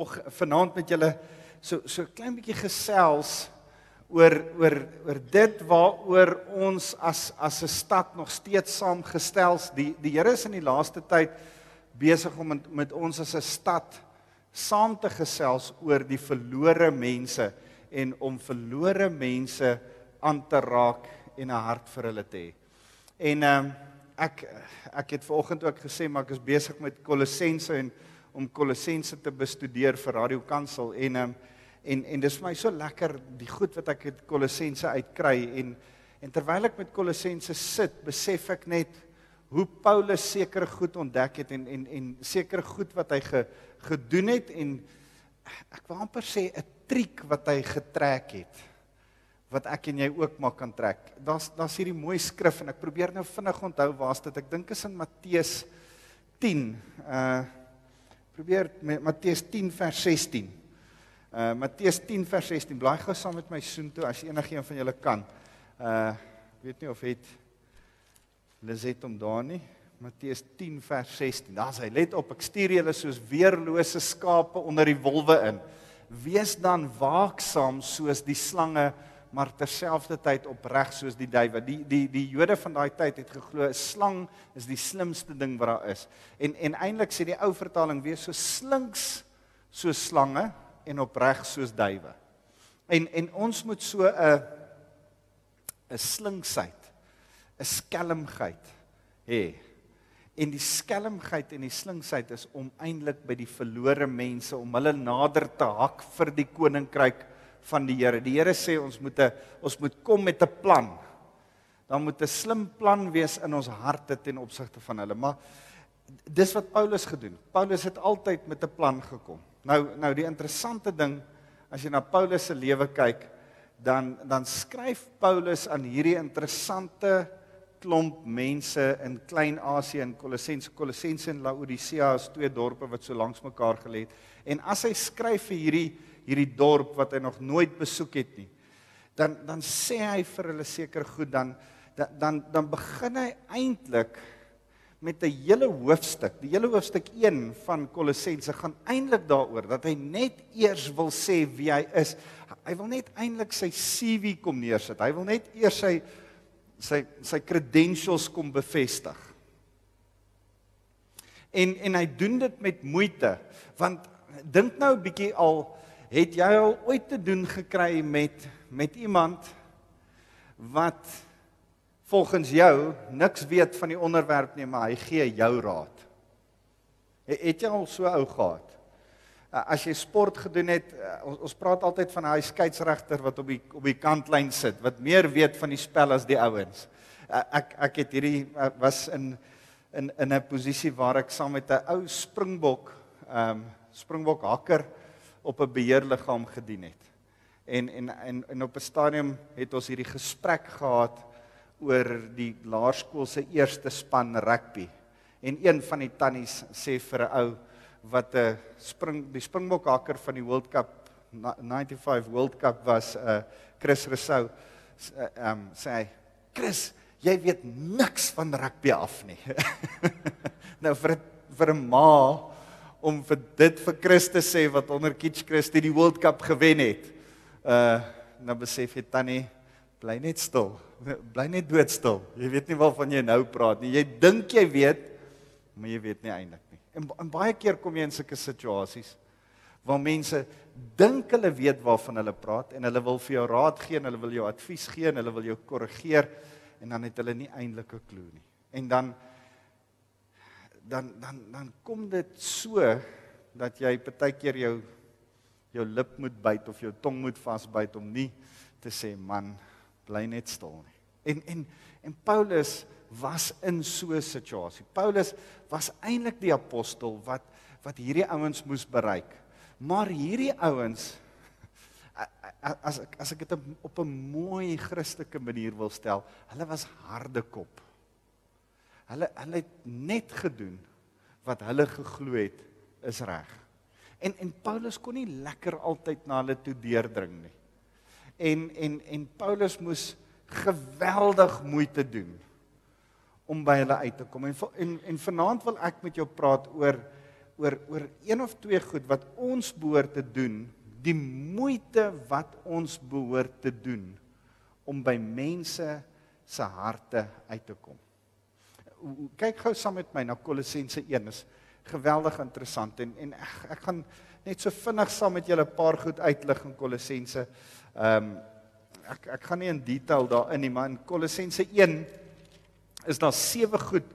och vanaand met julle so so klein bietjie gesels oor oor oor dit waaroor ons as as 'n stad nog steeds saamgestels. Die die Here is in die laaste tyd besig om met, met ons as 'n stad saam te gesels oor die verlore mense en om verlore mense aan te raak en 'n hart vir hulle te hê. En ehm um, ek ek het vanoggend ook gesê maar ek is besig met Kolossense en om Kolossense te bestudeer vir Radio Kansel en um, en en dis vir my so lekker die goed wat ek uit Kolossense uitkry en en terwyl ek met Kolossense sit, besef ek net hoe Paulus sekere goed ontdek het en en en sekere goed wat hy ge, gedoen het en ek wil amper sê 'n triek wat hy getrek het wat ek en jy ook maar kan trek. Daar's daar's hierdie mooi skrif en ek probeer nou vinnig onthou waar's dit. Ek dink is in Matteus 10. Uh probeer Matteus 10 vers 16. Uh Matteus 10 vers 16. Blaai gou saam met my soontoe as enigiemand van julle kan. Uh weet nie of het Lizet om daar nie. Matteus 10 vers 16. Daar's hy. Let op, ek stuur julle soos weerlose skape onder die wolwe in. Wees dan waaksaam soos die slange maar terselfdertyd opreg soos die duiwe. Die die die Jode van daai tyd het geglo 'n slang is die slimste ding wat daar is. En en eintlik sê die ou vertaling wees so slinks soos slange en opreg soos duiwe. En en ons moet so 'n 'n slinksheid, 'n skelmgheid hê. En die skelmgheid en die slinksheid is om eintlik by die verlore mense om hulle nader te hak vir die koninkryk van die Here. Die Here sê ons moet 'n ons moet kom met 'n plan. Dan moet 'n slim plan wees in ons harte ten opsigte van hulle. Maar dis wat Paulus gedoen. Paulus het altyd met 'n plan gekom. Nou nou die interessante ding as jy na Paulus se lewe kyk, dan dan skryf Paulus aan hierdie interessante klomp mense in Klein-Asië en Kolossense Kolossense en Laodicea is twee dorpe wat so langs mekaar gelê het. En as hy skryf vir hierdie hierdie dorp wat hy nog nooit besoek het nie. Dan dan sê hy vir hulle seker goed dan dan dan begin hy eintlik met 'n hele hoofstuk. Die hele hoofstuk 1 van Kolossense gaan eintlik daaroor dat hy net eers wil sê wie hy is. Hy wil net eintlik sy CV kom neersit. Hy wil net eers sy sy sy credentials kom bevestig. En en hy doen dit met moeite want dink nou 'n bietjie al het jy al ooit te doen gekry met met iemand wat volgens jou niks weet van die onderwerp nie, maar hy gee jou raad? Het jy al so ou gehad? As jy sport gedoen het, ons, ons praat altyd van daai skeieregter wat op die op die kantlyn sit, wat meer weet van die spel as die ouens. Ek ek het hierdie was in in in 'n posisie waar ek saam met 'n ou springbok, ehm um, springbok hakker op 'n beheerliggaam gedien het. En en en en op 'n stadium het ons hierdie gesprek gehad oor die laerskool se eerste span rugby. En een van die tannies sê vir 'n ou wat 'n spring die springbokhakker van die World Cup 95 World Cup was 'n uh, Chris Rousseau eh, ehm um, sê hy Chris jy weet niks van rugby af nie. nou vir vir 'n ma om vir dit vir Christus sê wat onder Kitch Christie die World Cup gewen het. Uh nou besef jy tannie, bly net stil. Bly net doodstil. Jy weet nie waarvan jy nou praat nie. Jy dink jy weet, maar jy weet nie eintlik nie. En, en baie keer kom jy in sulke situasies waar mense dink hulle weet waarvan hulle praat en hulle wil vir jou raad gee en hulle wil jou advies gee en hulle wil jou korrigeer en dan het hulle nie eintlik 'n klou nie. En dan dan dan dan kom dit so dat jy partykeer jou jou lip moet byt of jou tong moet vasbyt om nie te sê man bly net stil nie. En en en Paulus was in so 'n situasie. Paulus was eintlik die apostel wat wat hierdie ouens moes bereik. Maar hierdie ouens as ek as ek dit op 'n mooi Christelike manier wil stel, hulle was harde kop. Hulle hulle het net gedoen wat hulle geglo het is reg. En en Paulus kon nie lekker altyd na hulle toe deurdring nie. En en en Paulus moes geweldig moeite doen om by hulle uit te kom. En en, en vanaand wil ek met jou praat oor oor oor een of twee goed wat ons behoort te doen, die moeite wat ons behoort te doen om by mense se harte uit te kom. Kyk gou saam met my na Kolossense 1. Dit is geweldig interessant en en ek, ek gaan net so vinnig saam met julle 'n paar goed uitlig in Kolossense. Ehm um, ek ek gaan nie in detail daarin nie, maar in Kolossense 1 is daar sewe goed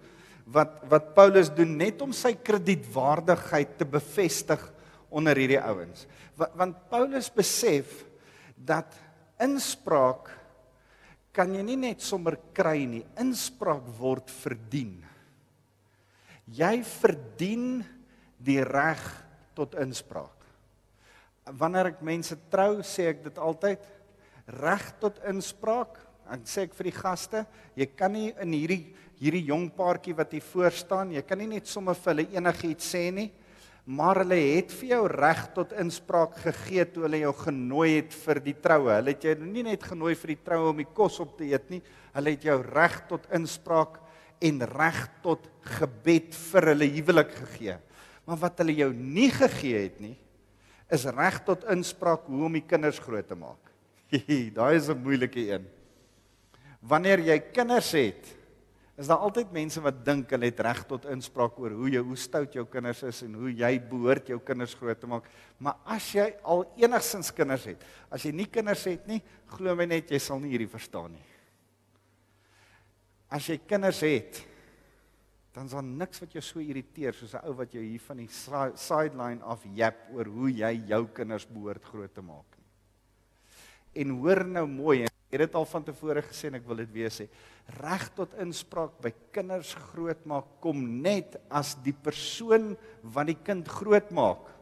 wat wat Paulus doen net om sy kredietwaardigheid te bevestig onder hierdie ouens. Want Paulus besef dat inspraak kan jy nie net sommer kry nie. Inspraak word verdien. Jy verdien die reg tot inspraak. Wanneer ek mense trou, sê ek dit altyd reg tot inspraak. Dan sê ek vir die gaste, jy kan nie in hierdie hierdie jong paartjie wat hier voor staan, jy kan nie net sommer vir hulle enigiets sê nie, maar hulle het vir jou reg tot inspraak gegee toe hulle jou genooi het vir die troue. Hulle het jou nie net genooi vir die troue om die kos op te eet nie, hulle het jou reg tot inspraak en reg tot gebed vir hulle huwelik gegee. Maar wat hulle jou nie gegee het nie, is reg tot inspraak hoe om die kinders groot te maak. Daai is 'n moeilike een. Wanneer jy kinders het, is daar altyd mense wat dink hulle het reg tot inspraak oor hoe jy hoe stout jou kinders is en hoe jy behoort jou kinders groot te maak. Maar as jy al enigsins kinders het, as jy nie kinders het nie, glo my net jy sal nie hierdie verstaan nie. As jy kinders het, dan is daar niks wat jou so irriteer soos 'n ou wat jou hier van die sideline af jap oor hoe jy jou kinders behoort groot te maak en hoor nou mooi en het dit al van tevore gesê en ek wil dit weer sê. Reg tot inspraak by kinders grootmaak kom net as die persoon wat die kind grootmaak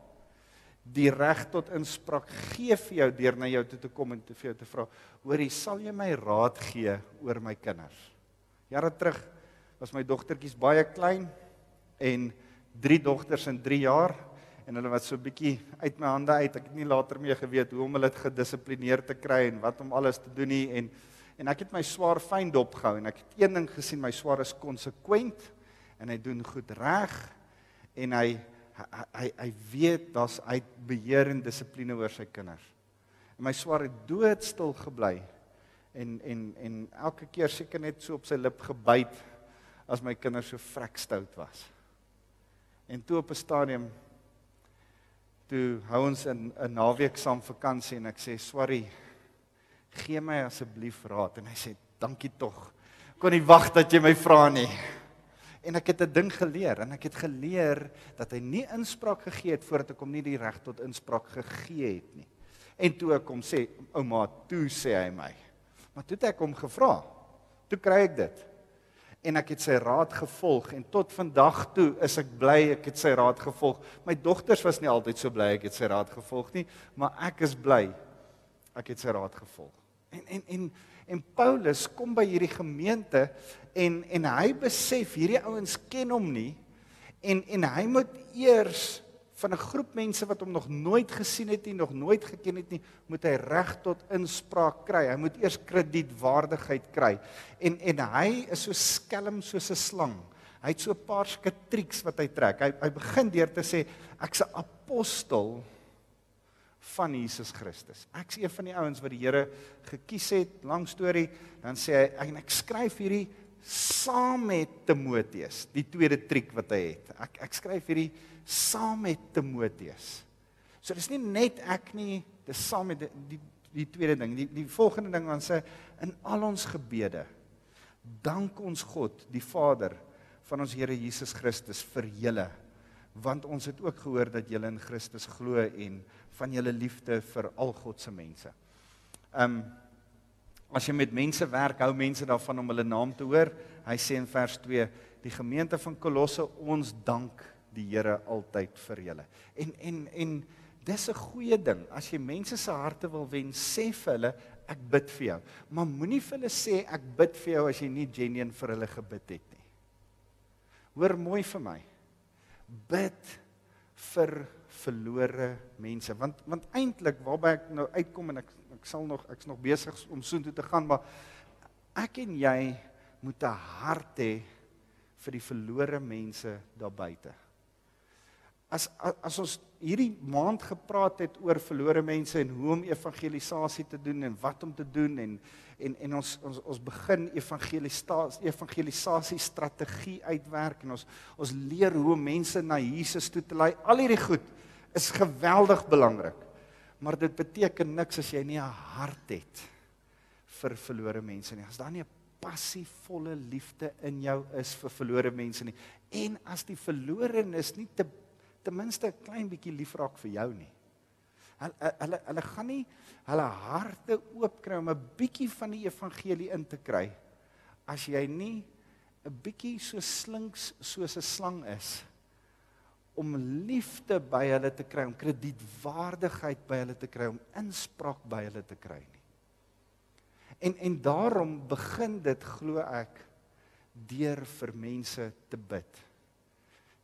die reg tot inspraak gee vir jou deur na jou toe te kom en te vir jou te vra hoorie sal jy my raad gee oor my kinders? Jare terug was my dogtertjies baie klein en drie dogters in 3 jaar en hulle was so bietjie uit my hande uit. Ek het nie later meer geweet hoe om hulle gedissiplineer te kry en wat om alles te doen nie en en ek het my swaar fyn dopgehou en ek het een ding gesien, my swaar is konsekwent en hy doen goed reg en hy hy hy, hy weet daar's hy beheer en dissipline oor sy kinders. En my swaar het doodstil gebly en en en elke keer seker net so op sy lip gebyt as my kinders so vrek stout was. En toe op 'n stadium toe hou ons in 'n naweek saam vakansie en ek sê sorry gee my asseblief raad. En hy sê dankie tog. Kon nie wag dat jy my vra nie. En ek het 'n ding geleer en ek het geleer dat hy nie inspraak gegee het voordat ek hom nie die reg tot inspraak gegee het nie. En toe ek hom sê ouma toe sê hy my. Maar toe het ek hom gevra. Toe kry ek dit en ek het sy raad gevolg en tot vandag toe is ek bly ek het sy raad gevolg. My dogters was nie altyd so bly ek het sy raad gevolg nie, maar ek is bly ek het sy raad gevolg. En en en en Paulus kom by hierdie gemeente en en hy besef hierdie ouens ken hom nie en en hy moet eers van 'n groep mense wat hom nog nooit gesien het nie, nog nooit geken het nie, moet hy reg tot inspraak kry. Hy moet eers kredietwaardigheid kry. En en hy is so skelm soos 'n slang. Hy het so 'n paar skitriks wat hy trek. Hy hy begin deur te sê ek's 'n apostel van Jesus Christus. Ek's een van die ouens wat die Here gekies het, lang storie, dan sê hy en ek skryf hierdie saam met Timoteus, die tweede triek wat hy het. Ek ek skryf hierdie saam met Timoteus. So dis nie net ek nie, dis saam met die die, die tweede ding. Die die volgende ding dan sê in al ons gebede dank ons God, die Vader van ons Here Jesus Christus vir julle want ons het ook gehoor dat julle in Christus glo en van julle liefde vir al God se mense. Um as jy met mense werk, hou mense daarvan om hulle naam te hoor. Hy sê in vers 2, die gemeente van Kolosse, ons dank die Here altyd vir julle. En en en dis 'n goeie ding. As jy mense se harte wil wen, sê vir hulle ek bid vir jou. Maar moenie vir hulle sê ek bid vir jou as jy nie genuen vir hulle gebid het nie. Hoor mooi vir my. Bid vir verlore mense. Want want eintlik waarby ek nou uitkom en ek ek sal nog ek's nog besig om soontoe te gaan maar ek en jy moet 'n hart hê vir die verlore mense daar buite as as ons hierdie maand gepraat het oor verlore mense en hoe om evangelisasie te doen en wat om te doen en en en ons ons ons begin evangelisasie evangelisasie strategie uitwerk en ons ons leer hoe om mense na Jesus toe te lei. Al hierdie goed is geweldig belangrik. Maar dit beteken niks as jy nie 'n hart het vir verlore mense nie. As daar nie 'n passievolle liefde in jou is vir verlore mense nie en as die verlorenes nie te ten minste 'n klein bietjie lief raak vir jou nie. Hulle hulle hulle gaan nie hulle harte oopkry om 'n bietjie van die evangelie in te kry as jy nie 'n bietjie so slinks soos 'n slang is om liefde by hulle te kry, om kredietwaardigheid by hulle te kry, om inspraak by hulle te kry nie. En en daarom begin dit glo ek deur vir mense te bid.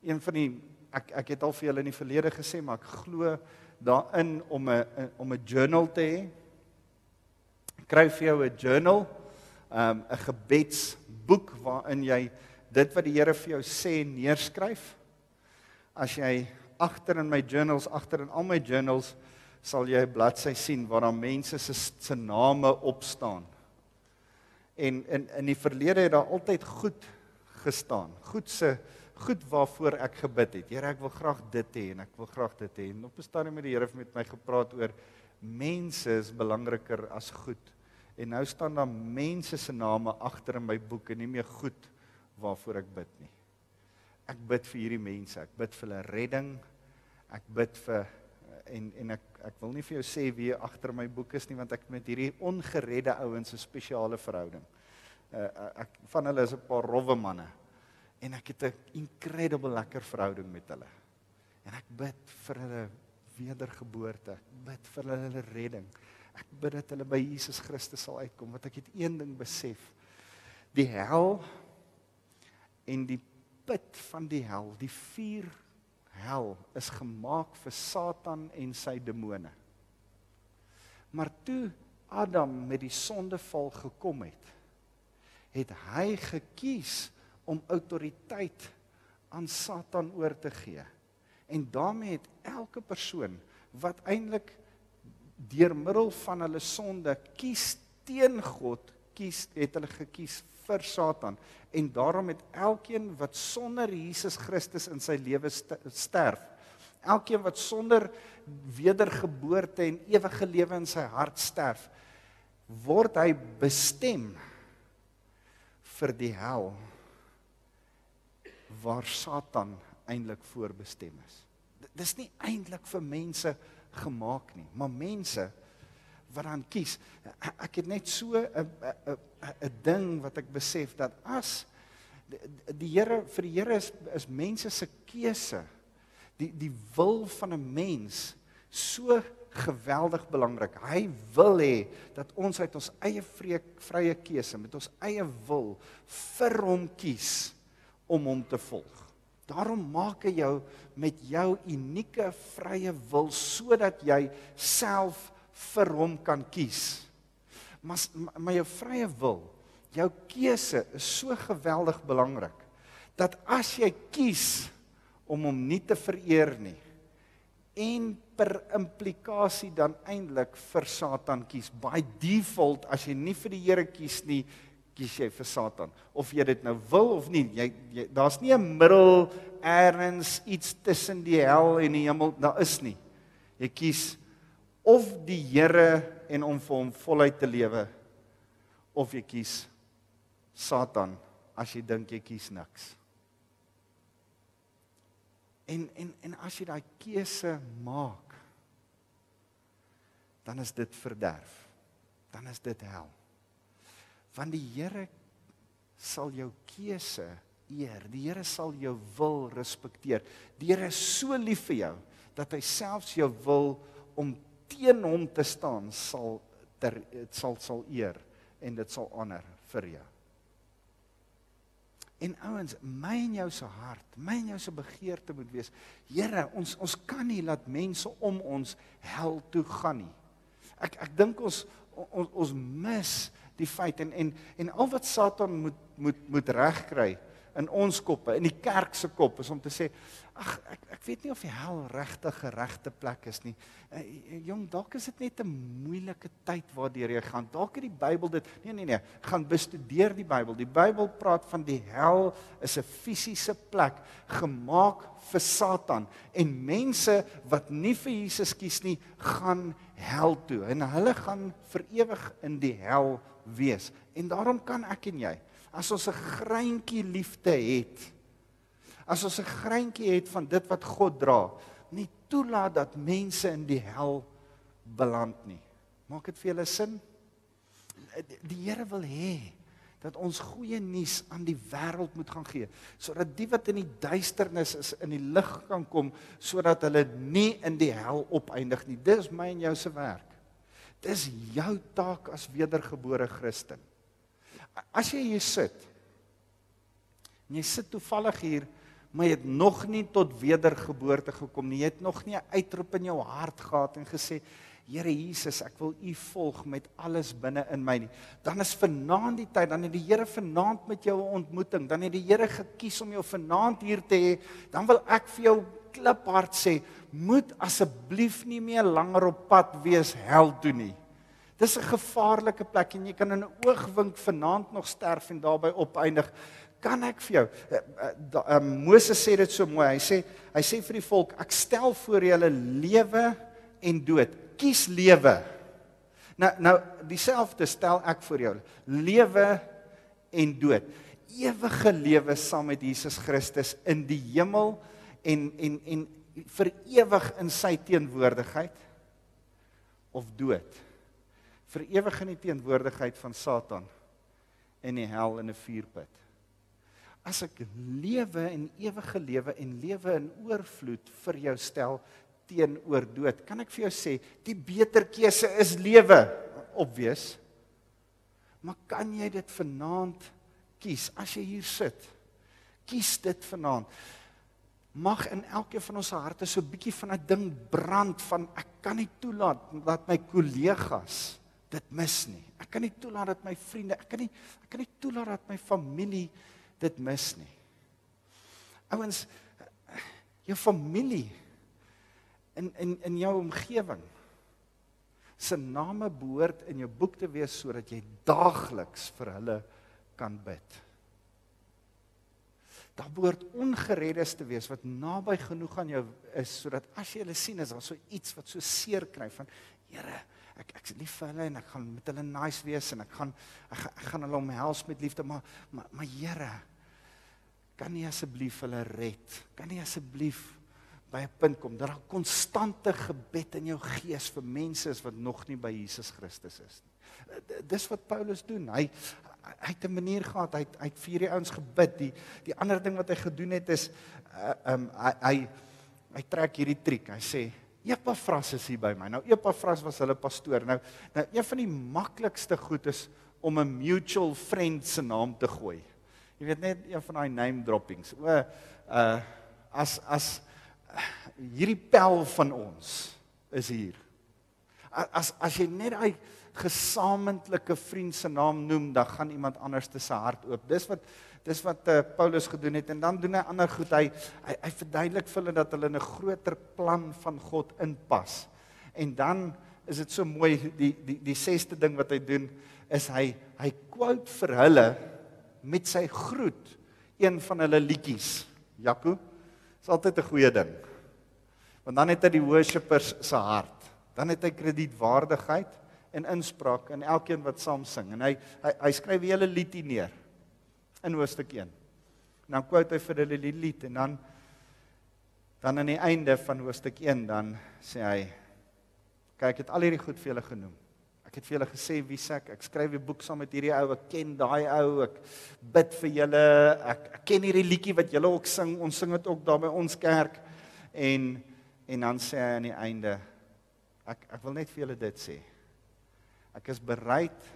Een van die ek ek het al vir julle in die verlede gesê maar ek glo daarin om 'n om 'n journal te hê. Kry vir jou 'n journal, 'n um, gebedsboek waarin jy dit wat die Here vir jou sê neerskryf. As jy agter in my journals, agter in al my journals sal jy 'n bladsy sien waar daar mense se se name op staan. En in in die verlede het daar altyd goed gestaan. Goed se goed waarvoor ek gebid het. Here, ek wil graag dit hê en ek wil graag dit hê. En op 'n stadium het die Here met my gepraat oor mense is belangriker as goed. En nou staan daar mense se name agter in my boek en nie meer goed waarvoor ek bid nie. Ek bid vir hierdie mense. Ek bid vir hulle redding. Ek bid vir en en ek ek wil nie vir jou sê wie agter my boek is nie want ek met hierdie ongeredde ouens 'n spesiale verhouding. Uh, ek van hulle is 'n paar rowwe manne en ek het 'n incredible lekker verhouding met hulle. En ek bid vir hulle wedergeboorte, ek bid vir hulle redding. Ek bid dat hulle by Jesus Christus sal uitkom want ek het een ding besef. Die hel en die put van die hel, die vuur hel is gemaak vir Satan en sy demone. Maar toe Adam met die sondeval gekom het, het hy gekies om autoriteit aan Satan oor te gee. En daarmee het elke persoon wat eintlik deur middel van hulle sonde kies teen God, kies het hulle gekies vir Satan. En daarom het elkeen wat sonder Jesus Christus in sy lewe sterf, elkeen wat sonder wedergeboorte en ewige lewe in sy hart sterf, word hy bestem vir die hel waar Satan eintlik voorbestem is. Dis nie eintlik vir mense gemaak nie, maar mense wat dan kies. Ek het net so 'n 'n 'n ding wat ek besef dat as die Here vir die Here is is mense se keuse die die wil van 'n mens so geweldig belangrik. Hy wil hê dat ons uit ons eie vrye keuse met ons eie wil vir hom kies om hom te volg. Daarom maak hy jou met jou unieke vrye wil sodat jy self vir hom kan kies. Maar maar jou vrye wil, jou keuse is so geweldig belangrik dat as jy kies om hom nie te vereer nie en per implikasie dan eintlik vir Satan kies. By default as jy nie vir die Here kies nie, kies jy vir Satan of jy dit nou wil of nie jy, jy daar's nie 'n middel eers iets tussen die hel en die hemel daar is nie. Jy kies of die Here en om vir hom voluit te lewe of jy kies Satan. As jy dink jy kies niks. En en en as jy daai keuse maak dan is dit verderf. Dan is dit hel want die Here sal jou keuse eer. Die Here sal jou wil respekteer. Die Here is so lief vir jou dat hy selfs jou wil om teen hom te staan sal ter dit sal sal eer en dit sal honor vir jou. En ouens, my en jou se hart, my en jou se begeerte moet wees, Here, ons ons kan nie laat mense om ons hel toe gaan nie. Ek ek dink ons ons ons mis die feit en en en al wat Satan moet moet moet regkry in ons koppe, in die kerk se kop is om te sê, ag ek ek weet nie of die hel regtig 'n regte plek is nie. Uh, jong, dalk is dit net 'n moeilike tyd waardeur jy gaan. Dalk het die Bybel dit Nee nee nee, gaan bestudeer die Bybel. Die Bybel praat van die hel is 'n fisiese plek gemaak vir Satan en mense wat nie vir Jesus kies nie, gaan hel toe en hulle gaan vir ewig in die hel wees. En daarom kan ek en jy as ons 'n greintjie liefde het, as ons 'n greintjie het van dit wat God dra, nie toelaat dat mense in die hel beland nie. Maak dit vir julle sin? Die Here wil hê dat ons goeie nuus aan die wêreld moet gaan gee sodat die wat in die duisternis is in die lig kan kom sodat hulle nie in die hel opeindig nie. Dis my en jou se werk. Dis jou taak as wedergebore Christen. As jy hier sit. En jy sit toevallig hier, maar jy het nog nie tot wedergeboorte gekom nie. Jy het nog nie 'n uitroep in jou hart gehad en gesê, Here Jesus, ek wil U volg met alles binne in my nie. Dan is vanaand die tyd, dan het die Here vanaand met jou 'n ontmoeting, dan het die Here gekies om jou vanaand hier te hê. Dan wil ek vir jou kliphard sê, moet asseblief nie meer langer op pad wees hel toe nie. Dis 'n gevaarlike plek en jy kan in 'n oogwink vanaand nog sterf en daarbey opeindig. Kan ek vir jou uh, uh, uh, Moses sê dit so mooi. Hy sê hy sê vir die volk, ek stel voor julle lewe en dood. Kies lewe. Nou nou dieselfde stel ek vir jou. Lewe en dood. Ewige lewe saam met Jesus Christus in die hemel en en en vir ewig in sy teenwoordigheid of dood vir ewig in die teenwoordigheid van Satan en die hel in 'n vuurput. As ek lewe en ewige lewe en lewe in oorvloed vir jou stel teenoor dood, kan ek vir jou sê, die beter keuse is lewe, obvious. Maar kan jy dit vanaand kies as jy hier sit? Kies dit vanaand. Mag in elkeen van ons harte so 'n bietjie van 'n ding brand van ek kan nie toelaat dat my kollegas dit mis nie. Ek kan nie toelaat dat my vriende, ek kan nie ek kan nie toelaat dat my familie dit mis nie. Ouens, jou familie in in in jou omgewing se name behoort in jou boek te wees sodat jy daagliks vir hulle kan bid. Daar behoort ongereddes te wees wat naby genoeg aan jou is sodat as jy hulle sien is daar so iets wat so seer kry van Here, ek ek's lief vir hulle en ek gaan met hulle nice wees en ek gaan ek, ek gaan hulle omhels met liefde maar maar maar Here kan nie asseblief hulle red? Kan nie asseblief by 'n punt kom dat daar konstante gebed in jou gees vir mense is wat nog nie by Jesus Christus is nie? Dis wat Paulus doen. Hy hy het 'n manier gehad hy hy het vir die ouens gebid die die ander ding wat hy gedoen het is uh, um, hy hy hy trek hierdie triek hy sê Epafras is hier by my. Nou Epafras was hulle pastoor. Nou nou een van die maklikste goed is om 'n mutual friend se naam te gooi. Jy weet net een van daai name droppings. O uh as as hierdie pel van ons is hier. As as jy net daai gesamentlike vriend se naam noem, dan gaan iemand anders se hart oop. Dis wat dis wat uh, Paulus gedoen het en dan doen hy ander goed. Hy hy, hy verduidelik vir hulle dat hulle in 'n groter plan van God inpas. En dan is dit so mooi die die die sesde ding wat hy doen is hy hy quote vir hulle met sy groet een van hulle liedjies. Jaco, is altyd 'n goeie ding. Want dan het hy die worshippers se hart. Dan het hy kredietwaardigheid en inspraak in elkeen wat saam sing en hy hy, hy skryf 'n hele liedjie neer in hoofstuk 1. En dan quote hy vir hulle die lied en dan dan aan die einde van hoofstuk 1 dan sê hy kyk ek het al hierdie goed vir julle genoem. Ek het vir julle gesê wie sek ek skryf 'n boek saam met hierdie ou ek ken daai ou ek bid vir julle ek, ek ken hierdie liedjie wat julle ook sing ons sing dit ook daar by ons kerk en en dan sê hy aan die einde ek ek wil net vir julle dit sê. Ek is bereid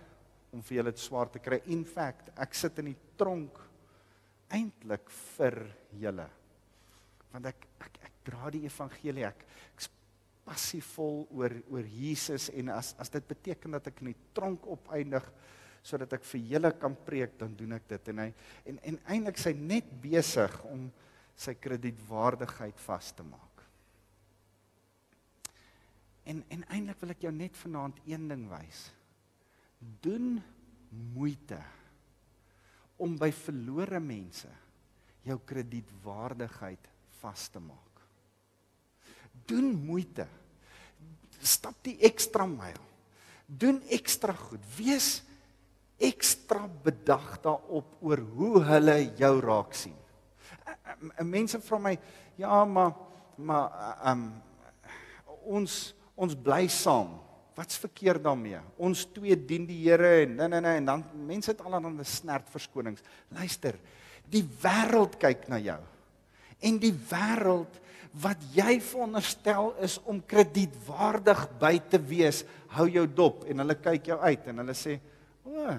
om vir julle swaar te kry. In fact, ek sit in die tronk eintlik vir julle. Want ek ek ek dra die evangelie ek ek's passievol oor oor Jesus en as as dit beteken dat ek in die tronk opeindig sodat ek vir julle kan preek, dan doen ek dit en hy en en eintlik sy net besig om sy kredietwaardigheid vas te maak. En en eintlik wil ek jou net vanaand een ding wys. Doen moeite om by verlore mense jou kredietwaardigheid vas te maak. Doen moeite. Stap die ekstra myl. Doen ekstra goed. Wees ekstra bedag daarop oor hoe hulle jou raak sien. Mense vra my, ja, maar maar um ons ons bly saam. Wat's verkeerd daarmee? Ons twee dien die Here en nee nee nee en dan mense het allerlei snert verskonings. Luister, die wêreld kyk na jou. En die wêreld wat jy veronderstel is om kredietwaardig by te wees, hou jou dop en hulle kyk jou uit en hulle sê, "O,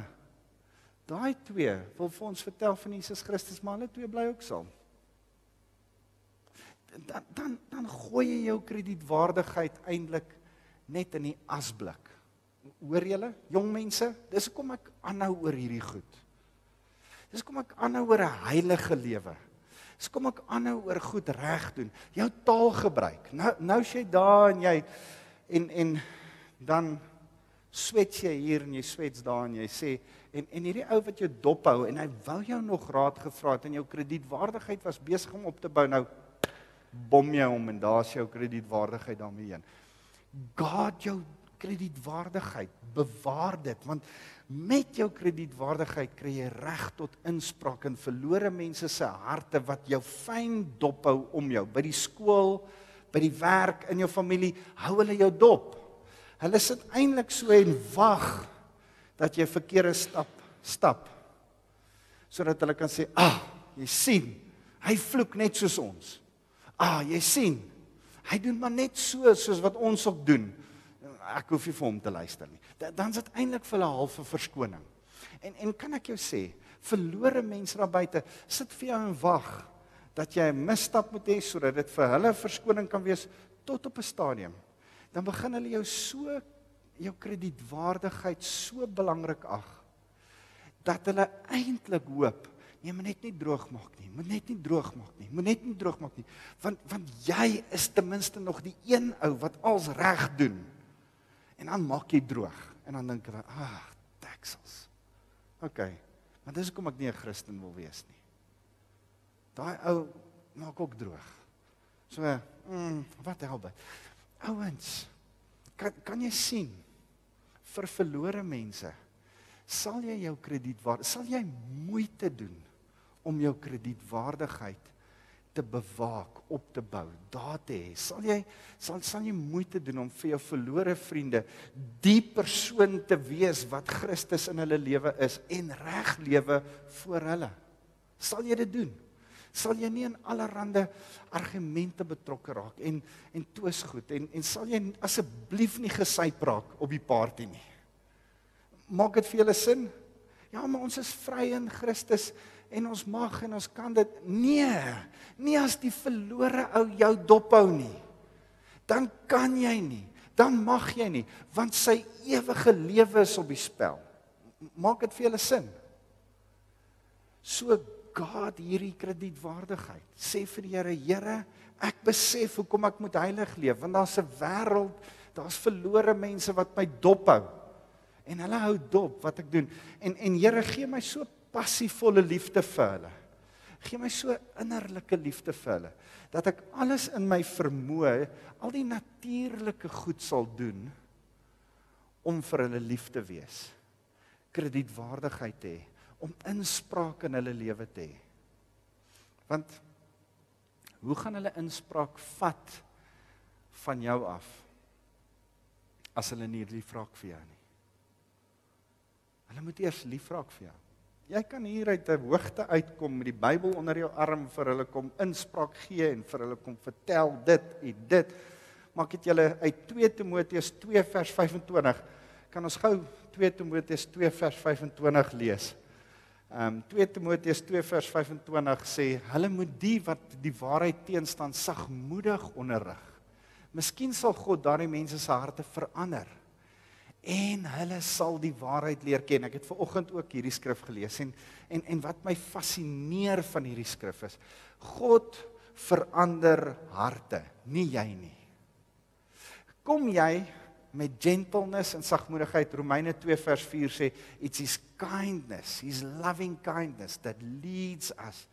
daai twee wil vir ons vertel van Jesus Christus, maar hulle twee bly ook saam." Dan dan dan gooi jy jou kredietwaardigheid eintlik net in die asblik. Hoor julle, jong mense, dis hoekom ek aanhou oor hierdie goed. Dis hoekom ek aanhou oor 'n heilige lewe. Dis kom ek aanhou oor goed reg doen. Jou taalgebruik. Nou nou sê jy daar en jy en en dan swet jy hier en jy swets daar en jy sê en en hierdie ou wat jou dop hou en hy wou jou nog raad gevra het en jou kredietwaardigheid was besig om op te bou nou bom jy hom en daar's jou kredietwaardigheid daarmee heen. God jou kredietwaardigheid bewaar dit want met jou kredietwaardigheid kry jy reg tot inspraak in verlore mense se harte wat jou fyn dop hou om jou by die skool, by die werk, in jou familie, hou hulle jou dop. Hulle sit eintlik so en wag dat jy verkeerde stap stap sodat hulle kan sê, "Ag, ah, jy sien, hy vloek net soos ons." "Ah, jy sien, hy doen maar net so soos wat ons ook doen." ek hoef nie vir hom te luister nie. Dan is dit eintlik vir 'n halfe verskoning. En en kan ek jou sê, verlore mense daar buite sit vir jou en wag dat jy 'n misstap moet hê sodat dit vir hulle verskoning kan wees tot op 'n stadium. Dan begin hulle jou so jou kredietwaardigheid so belangrik ag dat hulle eintlik hoop Nee, moet net nie droog maak nie. Moet net nie droog maak nie. Moet net nie droog maak nie. Want want jy is ten minste nog die een ou wat als reg doen. En dan maak jy droog en dan dink jy, "Ag, ah, taxels." OK. Maar dis hoekom ek nie 'n Christen wil wees nie. Daai ou maak ook droog. So, mm, wat help dit? Ouens, kan kan jy sien vir verlore mense sal jy jou kredietwaardigheid sal jy moeite doen om jou kredietwaardigheid te bewaak, op te bou, daar te hê. Sal jy sal sal jy moeite doen om vir jou verlore vriende die persoon te wees wat Christus in hulle lewe is en reg lewe vir hulle? Sal jy dit doen? Sal jy nie in allerlei argumente betrokke raak en en twis goed en en sal jy asseblief nie gesyp raak op die party nie? Maak dit vir julle sin? Ja, maar ons is vry in Christus en ons mag en ons kan dit. Nee nie as die verlore ou jou dophou nie. Dan kan jy nie. Dan mag jy nie want sy ewige lewe is op die spel. Maak dit vir julle sin? So God hierdie kredietwaardigheid sê vir die Here Here ek besef hoekom ek moet heilig leef want daar's 'n wêreld daar's verlore mense wat my dophou. En hulle hou dop wat ek doen. En en Here gee my so passievolle liefde vir hulle. Gee my so innerlike liefde vir hulle dat ek alles in my vermoë, al die natuurlike goed sal doen om vir hulle lief te wees. Kredietwaardigheid te hê, om inspraak in hulle lewe te hê. Want hoe gaan hulle inspraak vat van jou af as hulle nie lief raak vir jou nie? Hulle moet eers lief raak vir jou. Jy kan hier uit 'n hoogte uitkom met die Bybel onder jou arm vir hulle kom inspraak gee en vir hulle kom vertel dit en dit. Maak dit julle uit 2 Timoteus 2 vers 25. Kan ons gou 2 Timoteus 2 vers 25 lees? Ehm um, 2 Timoteus 2 vers 25 sê hulle moet die wat die waarheid teenstaan sagmoedig onderrig. Miskien sal God daardie mense se harte verander en hulle sal die waarheid leer ken. Ek het ver oggend ook hierdie skrif gelees en en en wat my fascineer van hierdie skrif is God verander harte, nie jy nie. Kom jy met gentleness en sagmoedigheid. Romeine 2 vers 4 sê it's his kindness, his loving kindness that leads us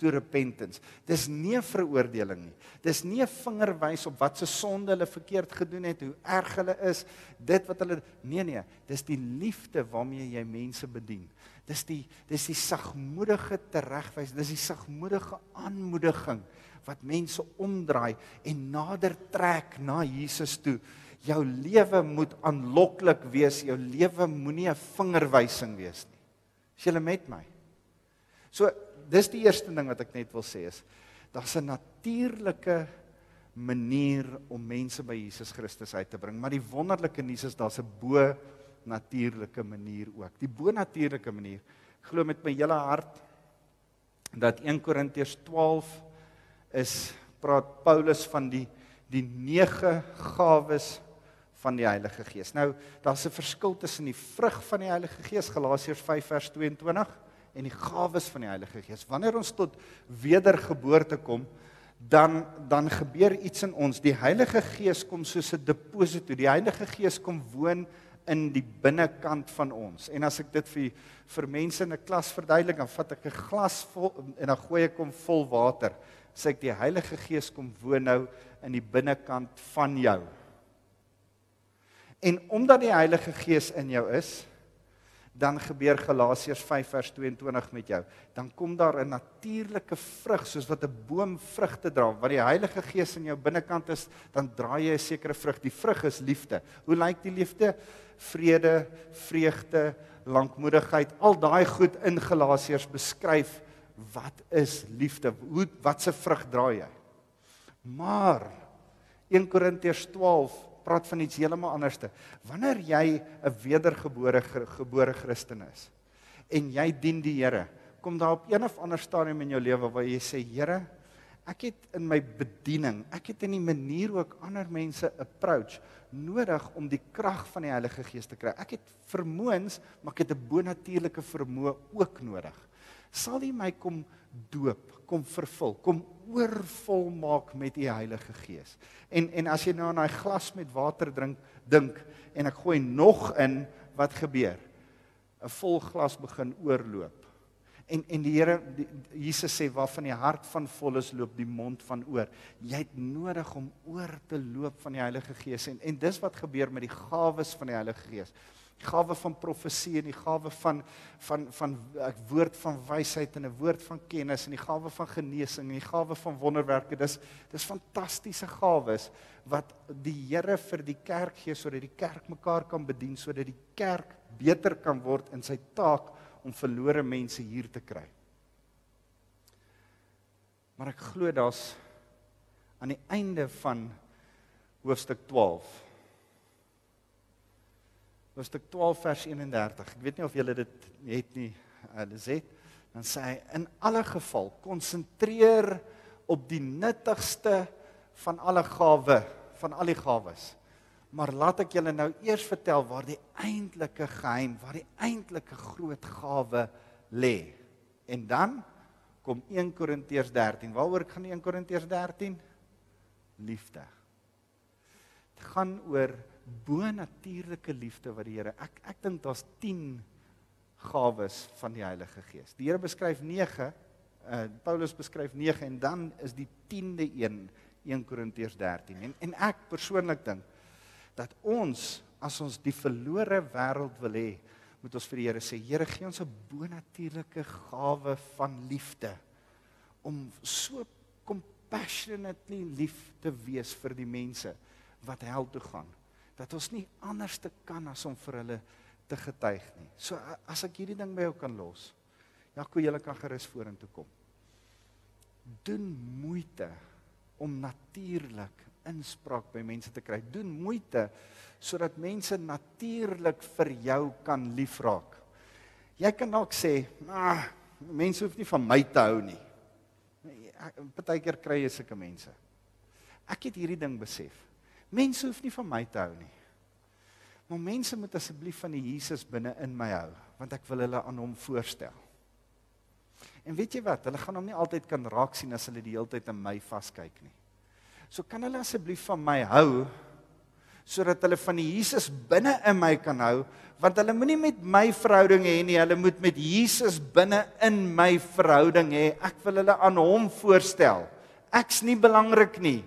to repentance. Dis nie 'n veroordeling nie. Dis nie 'n vingerwys op wat se sonde hulle verkeerd gedoen het, hoe erg hulle is, dit wat hulle nee nee, dis die liefde waarmee jy mense bedien. Dis die dis die sagmoedige teregwys, dis die sagmoedige aanmoediging wat mense omdraai en nader trek na Jesus toe. Jou lewe moet aanloklik wees, jou lewe moenie 'n vingerwysing wees nie. Is jy met my? So dis die eerste ding wat ek net wil sê is daar's 'n natuurlike manier om mense by Jesus Christus uit te bring, maar die wonderlike nuus is daar's 'n bo natuurlike manier ook. Die bo natuurlike manier. Ek glo met my hele hart dat 1 Korintiërs 12 is praat Paulus van die die nege gawes van die Heilige Gees. Nou, daar's 'n verskil tussen die vrug van die Heilige Gees Galasiërs 5 vers 22 en die gawes van die Heilige Gees. Wanneer ons tot wedergeboorte kom, dan dan gebeur iets in ons. Die Heilige Gees kom soos 'n deposito. Die Heilige Gees kom woon in die binnekant van ons. En as ek dit vir vir mense in 'n klas verduidelik, dan vat ek 'n glas vol en dan gooi ek hom vol water. Sê ek die Heilige Gees kom woon nou in die binnekant van jou. En omdat die Heilige Gees in jou is, dan gebeur Galasiërs 5 vers 22 met jou. Dan kom daar 'n natuurlike vrug soos wat 'n boom vrugte dra. Wat die Heilige Gees in jou binnekant is, dan dra jy 'n sekere vrug. Die vrug is liefde. Hoe lyk die liefde? Vrede, vreugde, lankmoedigheid. Al daai goed in Galasiërs beskryf wat is liefde? Hoe wat se vrug dra jy? Maar 1 Korintiërs 12 praat van iets heeltemal anderste. Wanneer jy 'n wedergebore gebore Christen is en jy dien die Here, kom daar op een of ander stadium in jou lewe waar jy sê, Here, ek het in my bediening, ek het in die manier hoe ek ander mense approach nodig om die krag van die Heilige Gees te kry. Ek het vermoëns, maar ek het 'n bonatuurlike vermoë ook nodig. Sal U my kom doop, kom vervul, kom oorvol maak met u Heilige Gees. En en as jy nou aan daai glas met water drink, dink en ek gooi nog in, wat gebeur? 'n Vol glas begin oorloop. En en die Here Jesus sê waarvan die hart van vol is, loop die mond van oor. Jy het nodig om oor te loop van die Heilige Gees en en dis wat gebeur met die gawes van die Heilige Gees die gawe van profesie en die gawe van van van 'n woord van wysheid en 'n woord van kennis en die gawe van genesing en die gawe van wonderwerke. Dis dis fantastiese gawes wat die Here vir die kerk gee sodat die kerk mekaar kan bedien sodat die kerk beter kan word in sy taak om verlore mense hier te kry. Maar ek glo daar's aan die einde van hoofstuk 12 hoofstuk 12 vers 31. Ek weet nie of julle dit het nie, uh, Lizet. Dan sê hy in alle geval konsentreer op die nuttigste van alle gawe, van al die gawes. Maar laat ek julle nou eers vertel waar die eintlike geheim, waar die eintlike groot gawe lê. En dan kom 1 Korintiërs 13. Waaroor gaan 1 Korintiërs 13? Liefde. Dit gaan oor bo-natuurlike liefde wat die Here ek ek dink daar's 10 gawes van die Heilige Gees. Die Here beskryf 9, uh Paulus beskryf 9 en dan is die 10de een 1 Korintiërs 13. En en ek persoonlik dink dat ons as ons die verlore wêreld wil hê, moet ons vir die Here sê, Here gee ons 'n bo-natuurlike gawe van liefde om so compassionately lief te wees vir die mense wat hel toe gaan dat ons nie anders te kan as om vir hulle te getuig nie. So as ek hierdie ding by jou kan los. Jaco, jy kan gerus vorentoe kom. Doen moeite om natuurlik inspraak by mense te kry. Doen moeite sodat mense natuurlik vir jou kan liefraak. Jy kan dalk sê, "Ag, ah, mense hoef nie van my te hou nie." Partykeer kry jy sulke mense. Ek het hierdie ding besef. Mense hoef nie van my te hou nie. Maar mense moet asseblief van die Jesus binne in my hou, want ek wil hulle aan hom voorstel. En weet jy wat? Hulle gaan hom nie altyd kan raak sien as hulle die hele tyd in my vaskyk nie. So kan hulle asseblief van my hou sodat hulle van die Jesus binne in my kan hou, want hulle moenie met my verhouding hê nie, hulle moet met Jesus binne in my verhouding hê. Ek wil hulle aan hom voorstel. Ek's nie belangrik nie.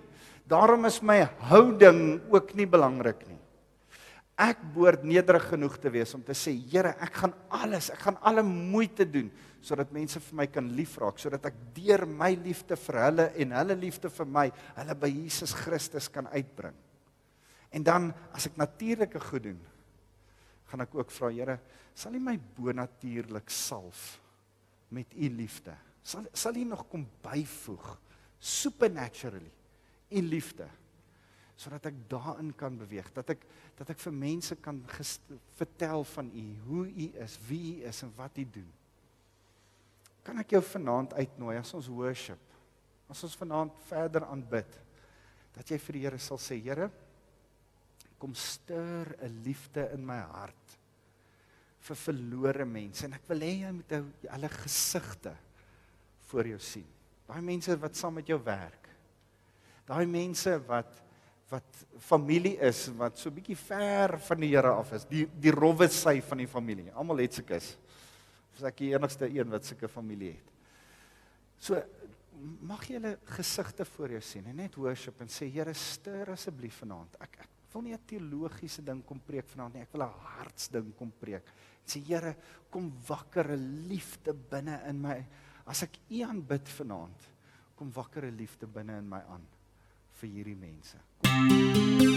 Daarom is my houding ook nie belangrik nie. Ek behoort nederig genoeg te wees om te sê, Here, ek gaan alles, ek gaan alle moeite doen sodat mense vir my kan liefraak, sodat ek deur my liefde vir hulle en hulle liefde vir my, hulle by Jesus Christus kan uitbring. En dan as ek natuurlike goed doen, gaan ek ook vra, Here, sal U my bonatuurlik salf met U liefde? Sal sal U nog kom byvoeg supernaturally U liefde? sodat ek daarin kan beweeg, dat ek dat ek vir mense kan vertel van u, hoe u is, wie u is en wat u doen. Kan ek jou vanaand uitnooi as ons worship? As ons vanaand verder aanbid, dat jy vir die Here sal sê, Here, kom stuur 'n liefde in my hart vir verlore mense en ek wil hê jy moet hulle gesigte voor jou sien. Daai mense wat saam met jou werk. Daai mense wat wat familie is wat so bietjie ver van die Here af is. Die die rowwe sy van die familie. Almal het sulkes. Of ek die enigste een wat sulke familie het. So mag jy hulle gesigte voor jou sien en net worship en sê Here stuur asseblief vanaand. Ek ek wil nie 'n teologiese ding kom preek vanaand nie. Ek wil 'n hartsding kom preek. Sê Here, kom wakker 'n liefde binne in my. As ek U aanbid vanaand, kom wakker 'n liefde binne in my aan vir hierdie mense. Música